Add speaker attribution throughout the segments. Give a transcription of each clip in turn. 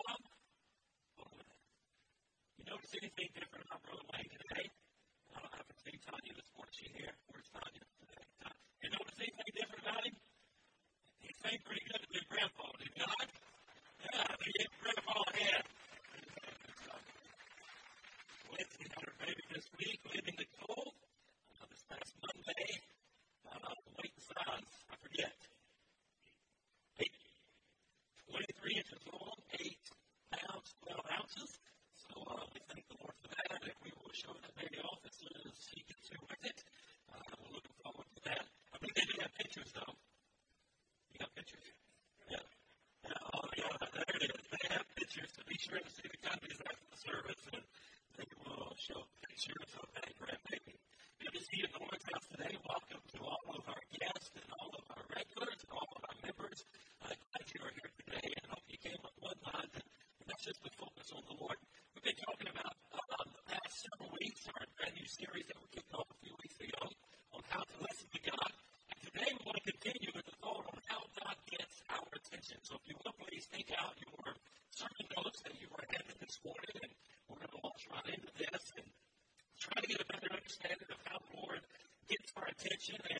Speaker 1: job, over there. You notice anything different about Brother Wayne today? I don't have to see Tanya this morning. She here. Where's Tanya today? You notice anything different about him? He sang pretty good to his grandpa, did he not? Yeah, he hit grandpa ahead. Lindsay had her baby this week, living the cold. Uh, this past Monday, uh, waiting signs. thank the Lord for that. If we will show that baby off as soon as he gets here with it, uh, we're looking forward to that. I believe they do have pictures, though. You got pictures? Yeah. yeah. Oh, yeah, there it is. They have pictures, so be sure to see the copies after the service, and they will show pictures of that grandbaby. Good to see you at the Lord's house today. Welcome to all of our guests and all of series that we kicked off a few weeks ago on how to listen to God. And today we want to continue with the thought on how God gets our attention. So if you will, please take out your sermon notes that you were handed this morning, and we're going to launch right into this and try to get a better understanding of how the Lord gets our attention and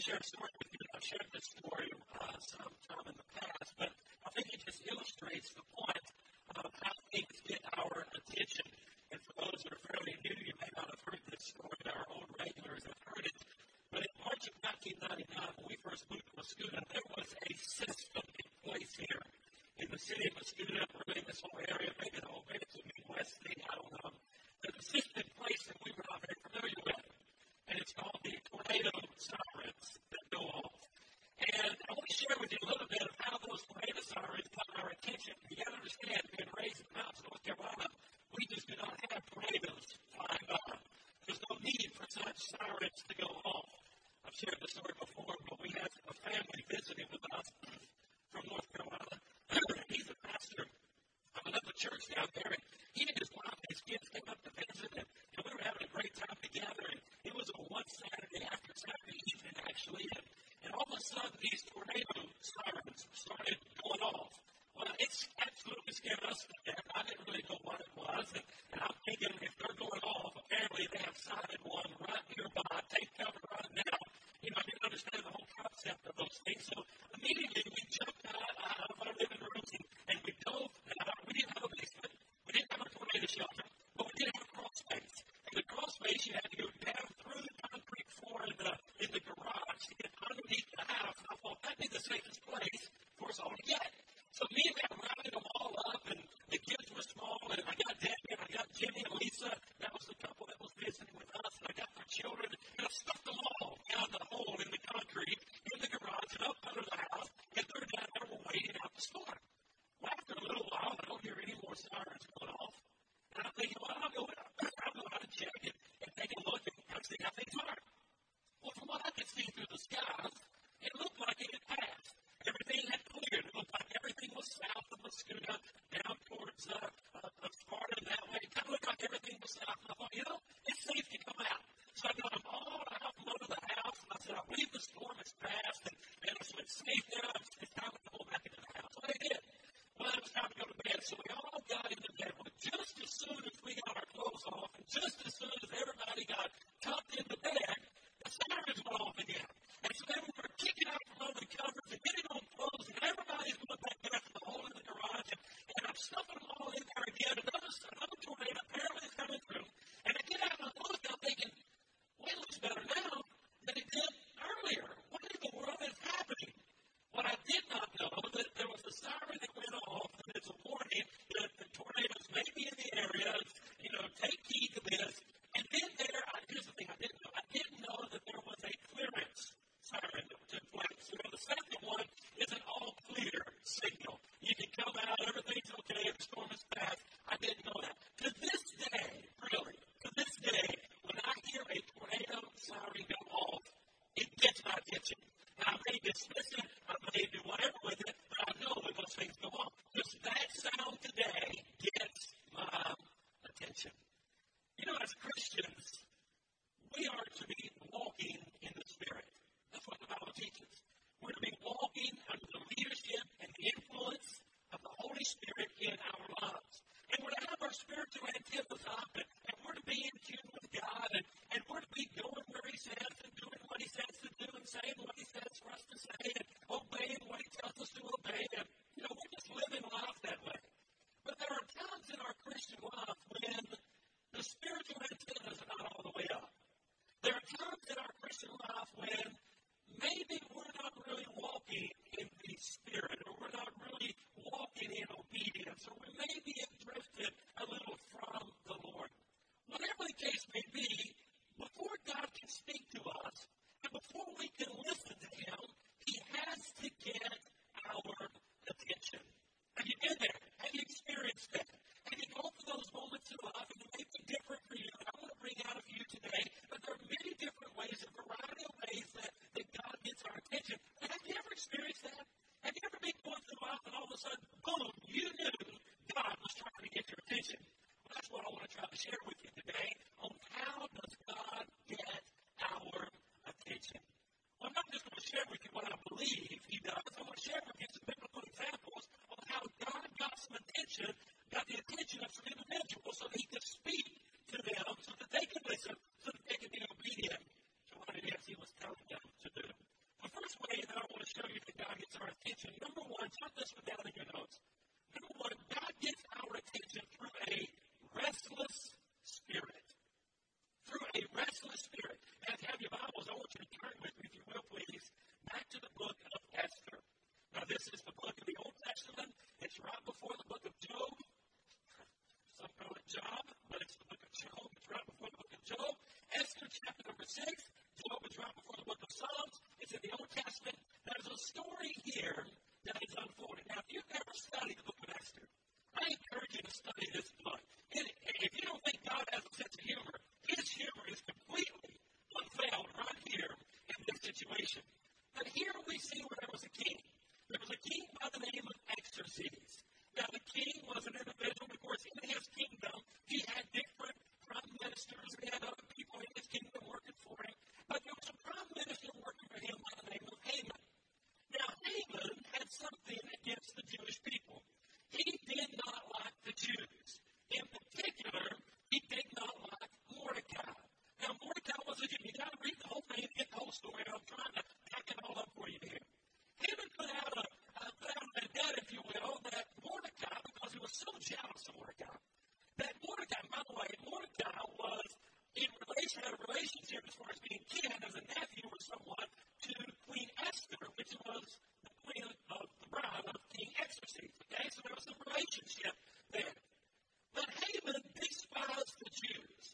Speaker 1: to share a story with you, I've shared this story uh, sometime in the past, but I think it just illustrates the point of how things get our attention. And for those that are fairly new, you may not have heard this story. Our old regulars have heard it. But in March of 1999, when we first moved to Mascoutah, there was a system in place here in the city of Mascoutah, really this whole area, maybe the whole maybe it's a Midwest thing, I don't know. plan attention. Number one, talk to us about was a king. There was a king by the name of some relationship there. But Haman despised the Jews,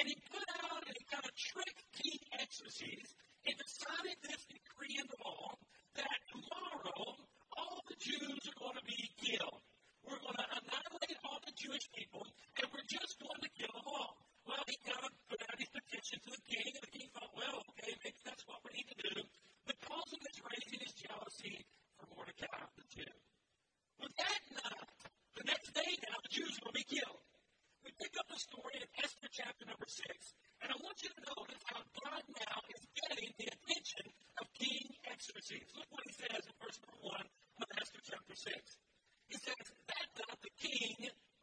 Speaker 1: and he put out and he kind of tricked King Xerxes and decided this decree in the law that tomorrow all the Jews are going to be killed. We're going to annihilate all the Jewish people, and we're just going to kill them all. Well, he kind of put out his petition to the king, and the king thought, well, okay, maybe that's what we need to do. The cause of this raising is jealousy for Mordecai the Jew. With that night, the next day now, the Jews will be killed. We pick up the story in Esther chapter number 6, and I want you to notice how God now is getting the attention of King Xerxes. Look what he says in verse number 1 of Esther chapter 6. He says, That night the king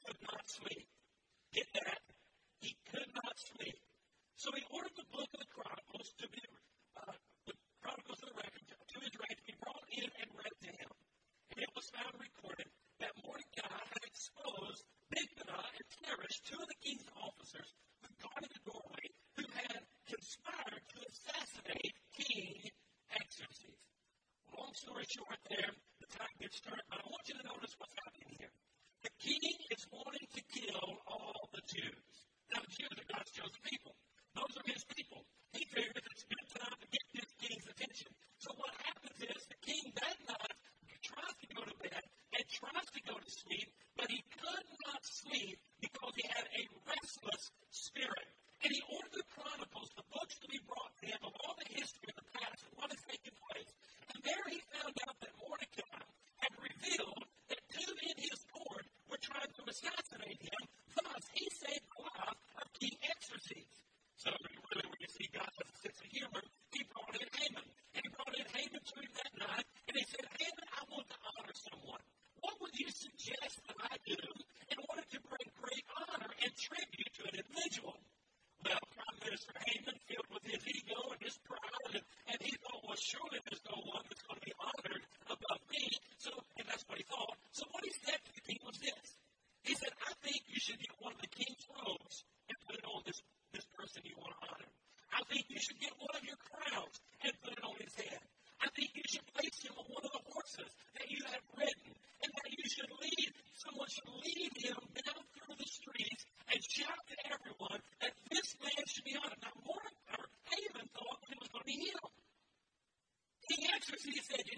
Speaker 1: could not sleep. Get that? He could not sleep. So he ordered the book of the Chronicles to be, uh, the Chronicles of the record to his right to be brought in and read to him it was found recorded that Mordecai had exposed Bigthana and Teresh, two of the king's officers who guarded the doorway, who had conspired to assassinate King Xerxes. Long story short, there, the time gets turned, but I want you to notice what's happening here. The king is wanting to kill all the Jews. Now, the Jews are God's chosen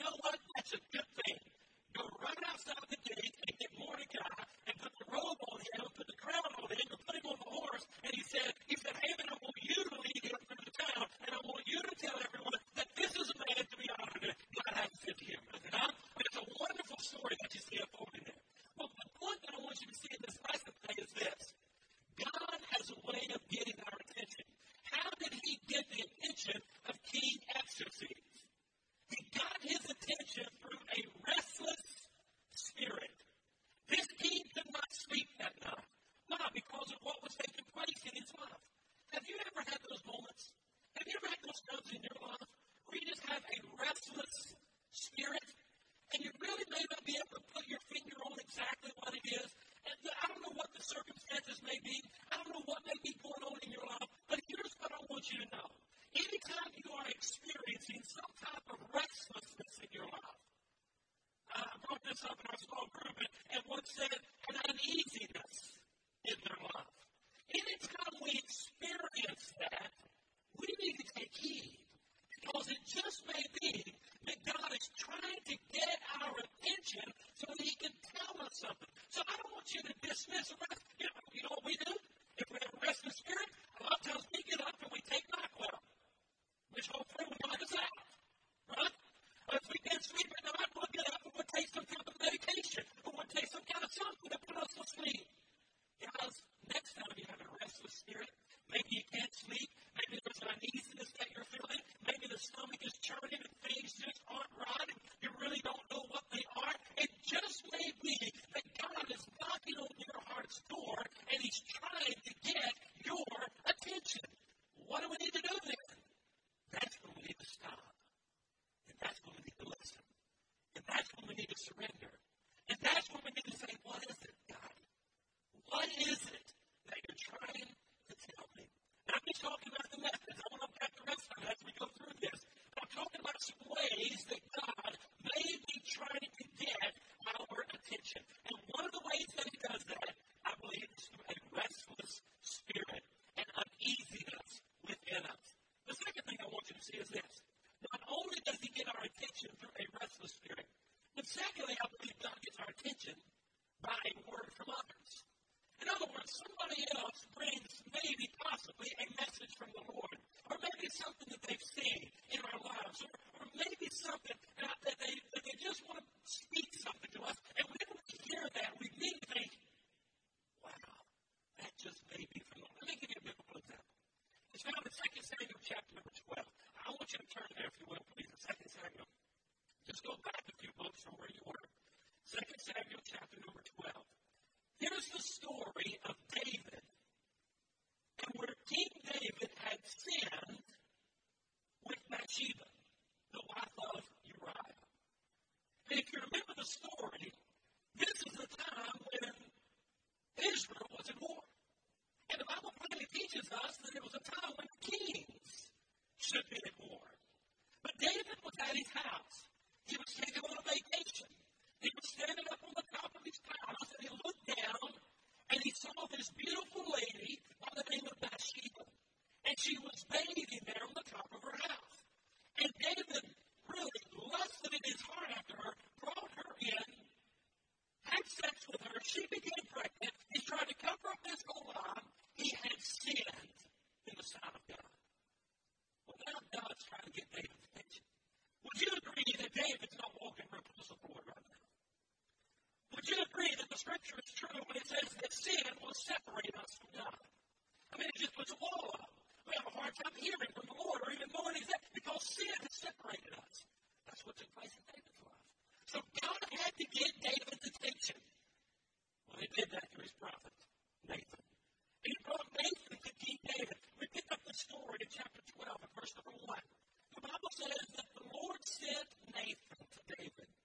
Speaker 1: know what? That's a good thing. Go right outside the gate and get Mordecai somebody else brings maybe possibly a message from the Lord, or maybe something that they've seen in our lives, or, or maybe something that, they, that they just want to speak something to us. And whenever we hear that, we need to think, wow, that just may be from the Lord. Let me give you a biblical example. It's found in 2 Samuel chapter number 12. I want you to turn there, if you will, please, in 2 Samuel. Just go back a few books from where you were. 2 Samuel chapter number 12. Here's the story of David and where King David had sinned with Bathsheba, the wife of Uriah. And if you remember the story, this is the time when Israel was at war. And the Bible plainly teaches us that it was a time when kings should be at war. But David was at his house. He was taking on a vacation. He was standing up on the top of his palace and he looked down and he saw this beautiful lady by the name of Bathsheba. And she was bathing there on the top of her house. And David really lusted in his heart after her, brought her in, had sex with her. She became pregnant. He tried to cover up his whole. He had sinned in the sight of God. Well, now God's trying to get David's attention. Would you agree that David's not walking close to right? Would you agree that the scripture is true when it says that sin will separate us from God? I mean, it just puts a wall up. We have a hard time hearing from the Lord or even knowing there because sin has separated us. That's what took place in David's life. So God had to get David's attention. Well, he did that through his prophet, Nathan. He brought Nathan to King David. We pick up the story in chapter 12 and verse number 1. The Bible says that the Lord sent Nathan to David.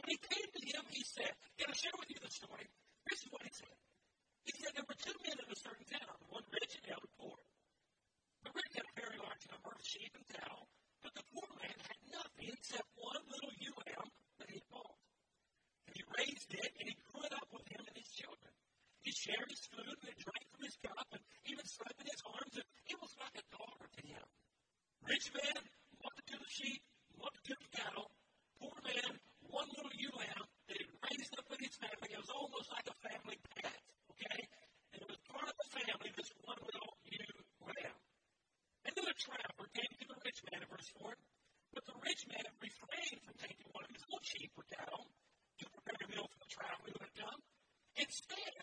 Speaker 1: When he came to him, he said, Can I share with you the story? This is what he said. He said, There were two men in a certain town, one rich and the other poor. The rich had a very large number of sheep and cattle, but the poor man had nothing except one little ewe lamb that he had bought. And he raised it, and he grew it up with him and his children. He shared his food and drank from his cup, and even slept in his arms, and it was like a daughter to him. Rich man, multitude of sheep, multitude of cattle. Poor man, one little ewe lamb that had raised up with his family. It was almost like a family pet, okay? And it was part of the family, this one little ewe lamb. And then a trapper came to the rich man in verse 4. But the rich man refrained from taking one of his own sheep or cattle to prepare a meal for the trapper who had come. Instead,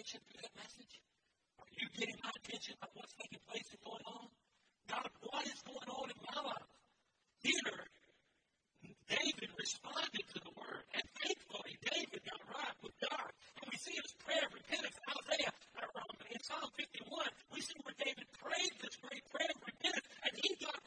Speaker 1: attention through that message? Are you getting my attention about what's taking place and going on? God, what is going on in my life? Here, David responded to the word, and thankfully David got right with God. And we see his prayer of repentance in Isaiah, uh, in Psalm 51. We see where David prayed this great prayer of repentance, and he got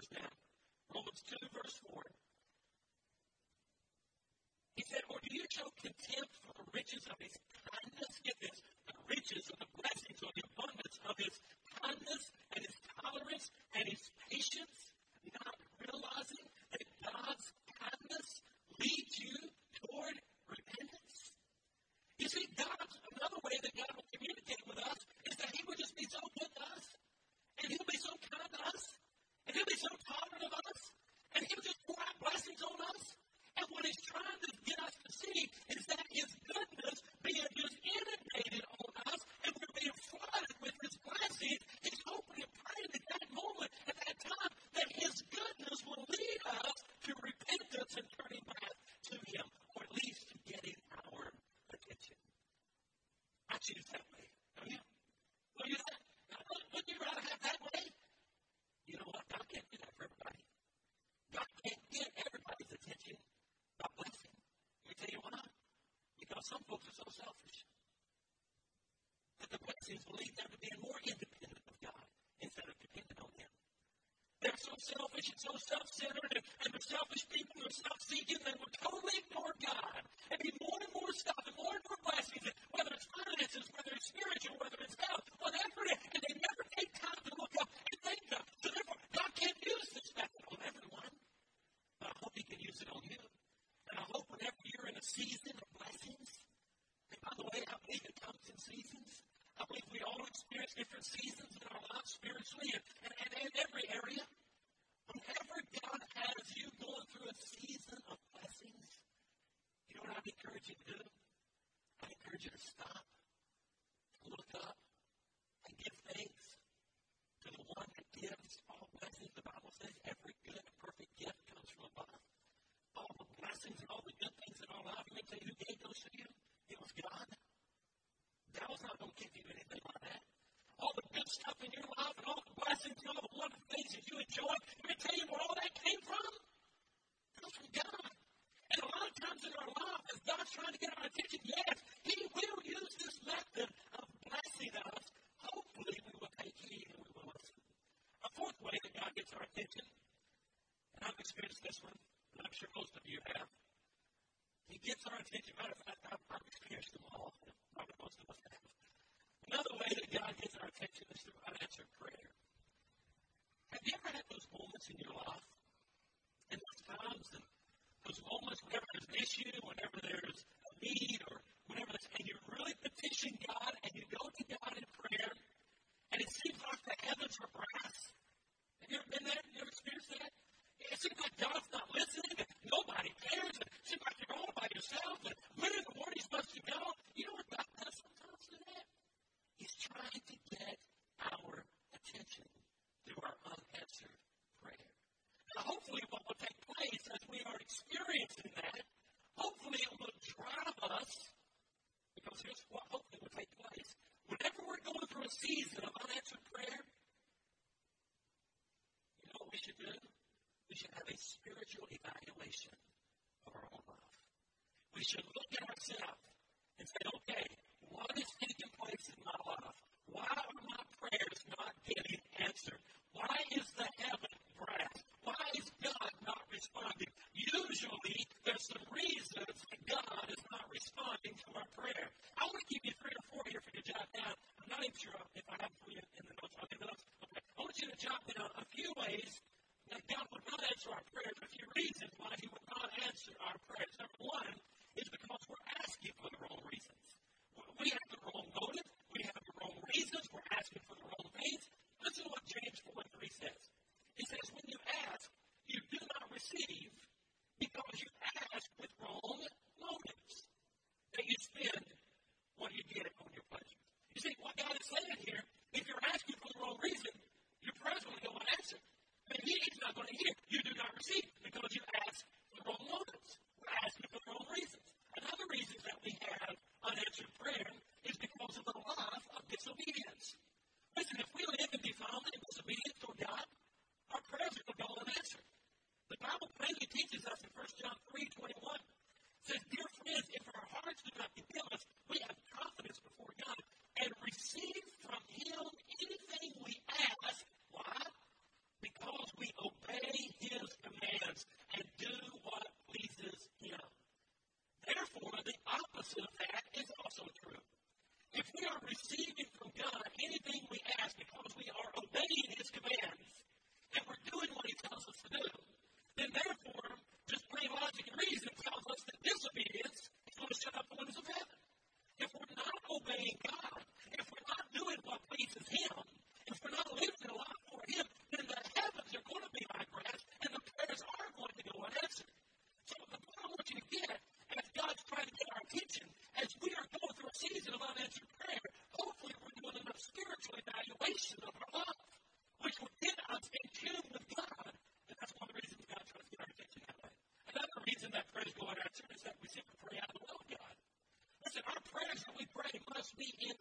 Speaker 1: numbers down. Romans 2, verse 4. He said, Or do you show contempt for the riches of his kindness? Get this, the riches of the blessings or the abundance of his kindness and his tolerance and his patience? listen to all the wonderful things that you enjoy. Let me tell you where all that came from. It comes from God. And a lot of times in our life, lives, God's trying to get our attention. Yeah, moments in your life, and those times and those moments whenever there's an issue, whenever there's a need, or whenever there's, and you really petition God and you go to God in prayer, and it seems like the heavens are brass. Have you ever been there? You ever experienced that? It seems like God's not listening, and nobody cares, and it seems like you're all by yourself, and where in the world are supposed to go? You know what God does sometimes to that? He's trying to get take place as we are experiencing that, hopefully it will drive us, because here's what hopefully will take place. Whenever we're going through a season of unanswered prayer, you know what we should do? We should have a spiritual evaluation of our own life. We should look at ourselves and say, okay, what is taking place in my life? Why are my prayers not getting answered? Why is the heaven brass? Why is God responding. Usually, there's some reasons that God is not responding to our prayer. I want to give you three or four here for you to jot down. I'm not even sure if I have to put you in the notes. Okay, the notes. Okay. I want you to jot down a few ways that God would not answer prayers go unanswered is that we simply pray out of love, God. Listen, our prayers that we pray must be in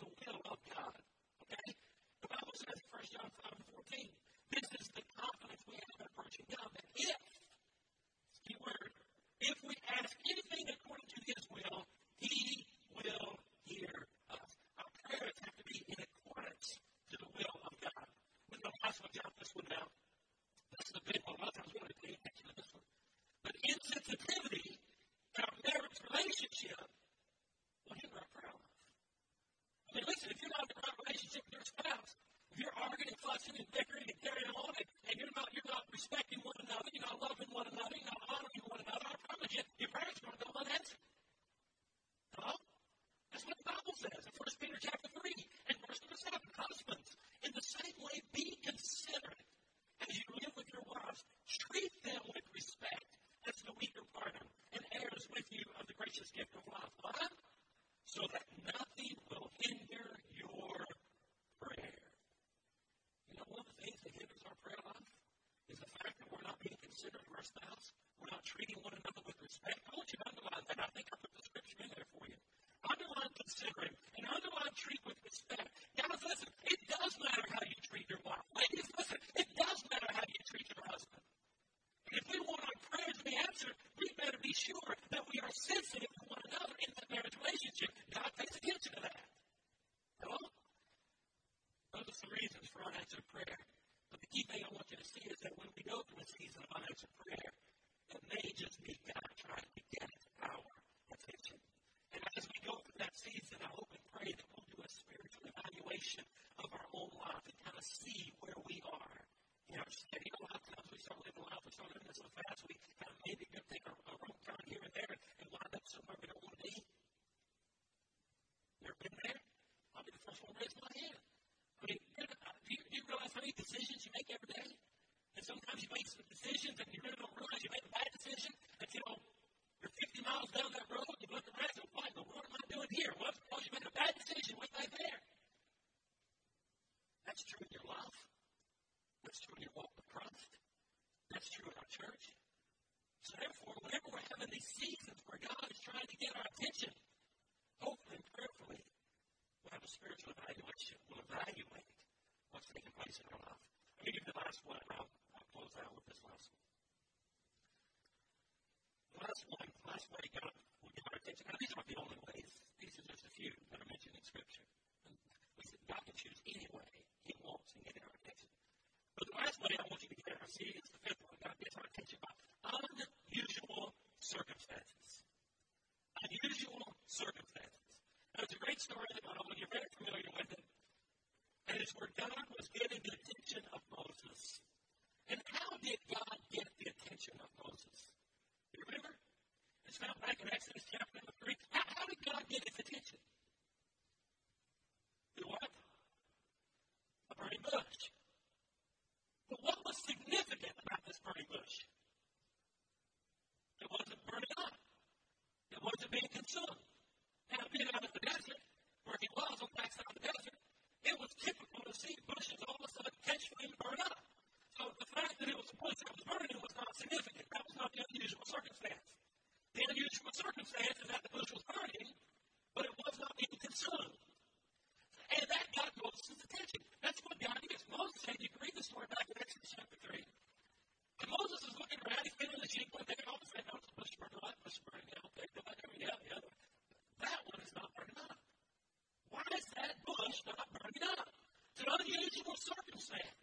Speaker 1: see is the fifth one. God gets our attention by unusual circumstances. Unusual circumstances. Now, it's a great story that I don't know if you're very familiar with it. And it's where God was getting Maybe not. To unmanageable circumstance.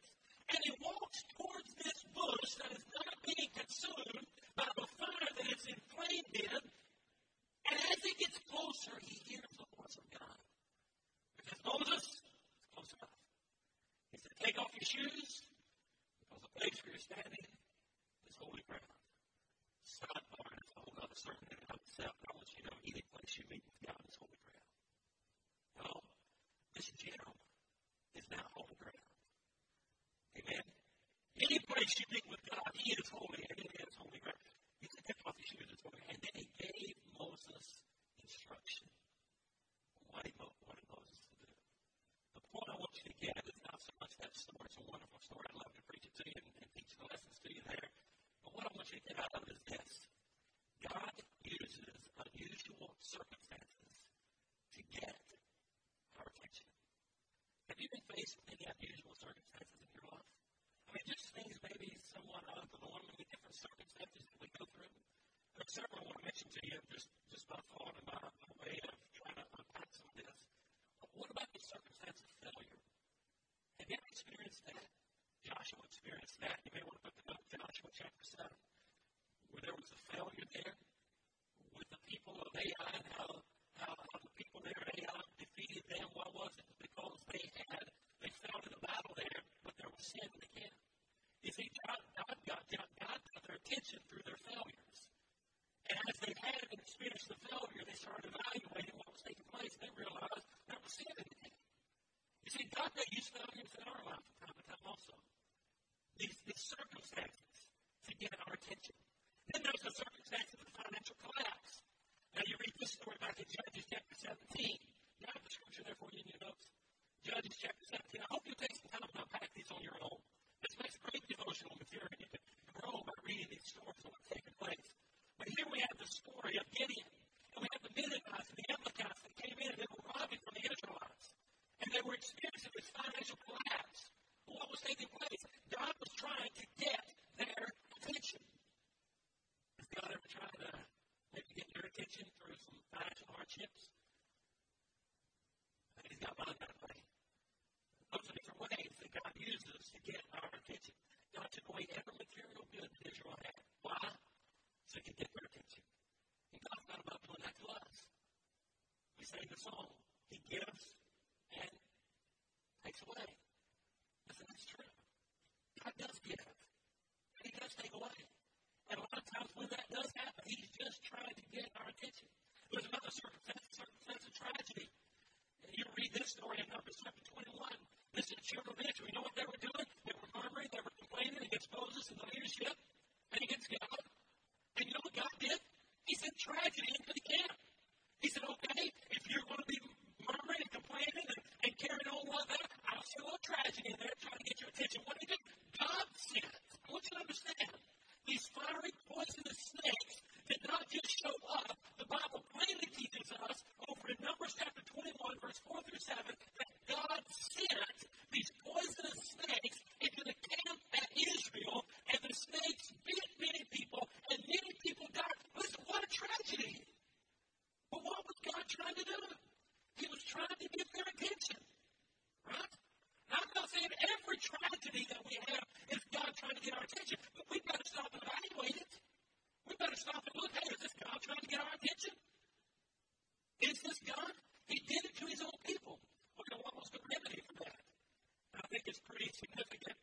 Speaker 1: relationship with God. He is holy, and it is holy, right? He said that's what the shoes is holy. And then he gave Moses instruction. What did, Mo- what did Moses do? The point I want you to get is not so much that story. It's a wonderful story. I'd love to preach it to you and, and teach the lessons to you there. But what I want you to get out of it is this. God uses unusual circumstances to get our attention. Have you been faced with any someone up along with the different circumstances that we go through. There are several I want to mention to you just, just by thought and by, way of trying to unpack some of this. But what about the circumstance of failure? Have you ever experienced that? Joshua experienced that. You may want to put the note Joshua chapter 7, where there was a failure there with the people of Ai and how, how, how the people there at Ai defeated them. What was it? Because they had, they fell in the battle there, but there was sin in the camp. You see, God, God got, God, got their attention through their failures. And as they had experienced the failure, they started evaluating what was taking place. They realized that was sin in it. You see, God may use failures in our life from time to time also. These, these circumstances to get our attention. Then there's the circumstances of the financial collapse. Now you read this story back in Judges chapter 17. You have the scripture there for you in your notes. Judges chapter 17. I hope you'll take some time song. significant.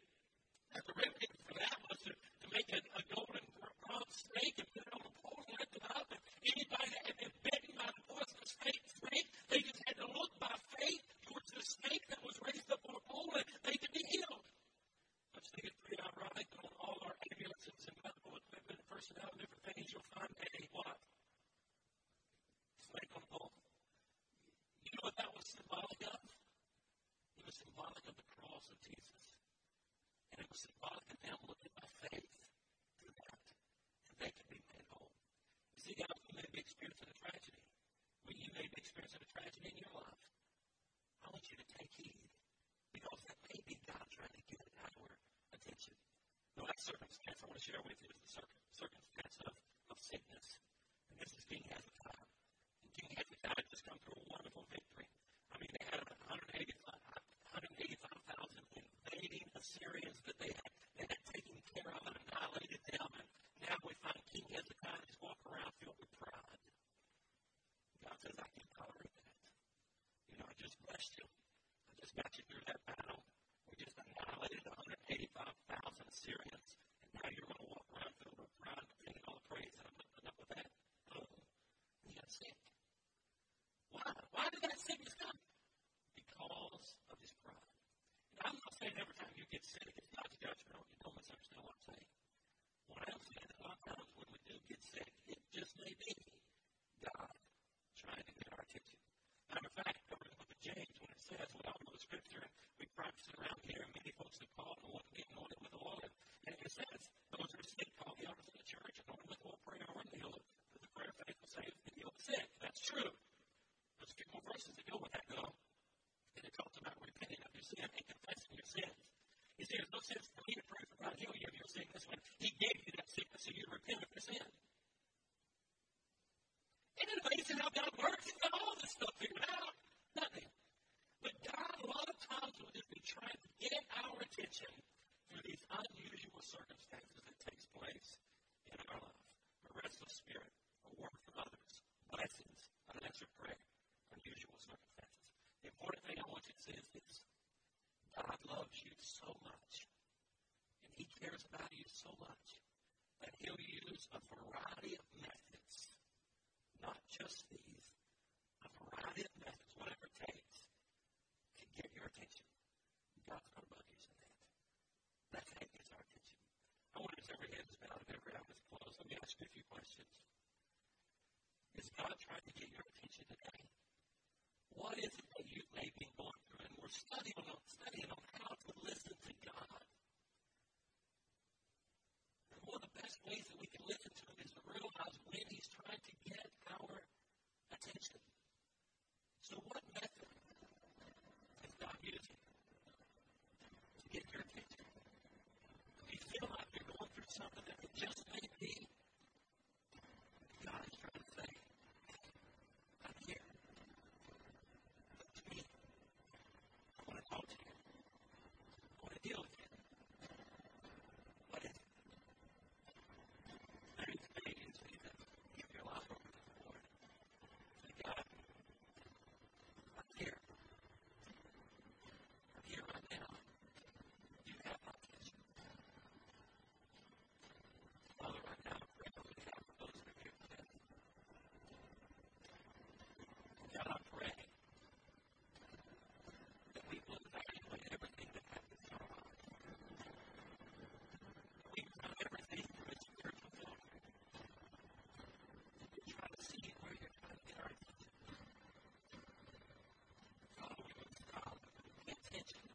Speaker 1: And the remedy for that was to, to make a, a golden bronze snake and put it on a pole and let them up. And anybody that had been bitten by the poisonous snake, snake, they just had to look by faith towards the snake that was raised up on a pole and they could be healed. I just think it's pretty ironic that on all our ambulances and medical equipment and personnel and different things, you'll find opposite sin and confessing your sins. You see, there's no sense for me to pray for God heal you of your sickness when He gave you that sickness so you repent of your sin. Isn't it amazing how God works? He's got all this stuff figured out. Nothing. But God, a lot of times, will just be trying to get our attention through these unusual circumstances that takes place in our life. A restless spirit, a work from others, blessings, unanswered prayer, unusual circumstances. The important thing I want you to see is this. God loves you so much, and He cares about you so much, that He'll use a variety of methods, not just these, a variety of methods, whatever it takes, to get your attention. God's not above using that. That's how He gets our attention. I want as every head is bowed and every eye is closed. Let me ask you a few questions. Is God trying to get your attention today? What is it that you may be going we're studying on, studying on how to listen to God. And one of the best ways that we can listen to Him is to realize when He's trying to get our attention. So, what method is God using to get your attention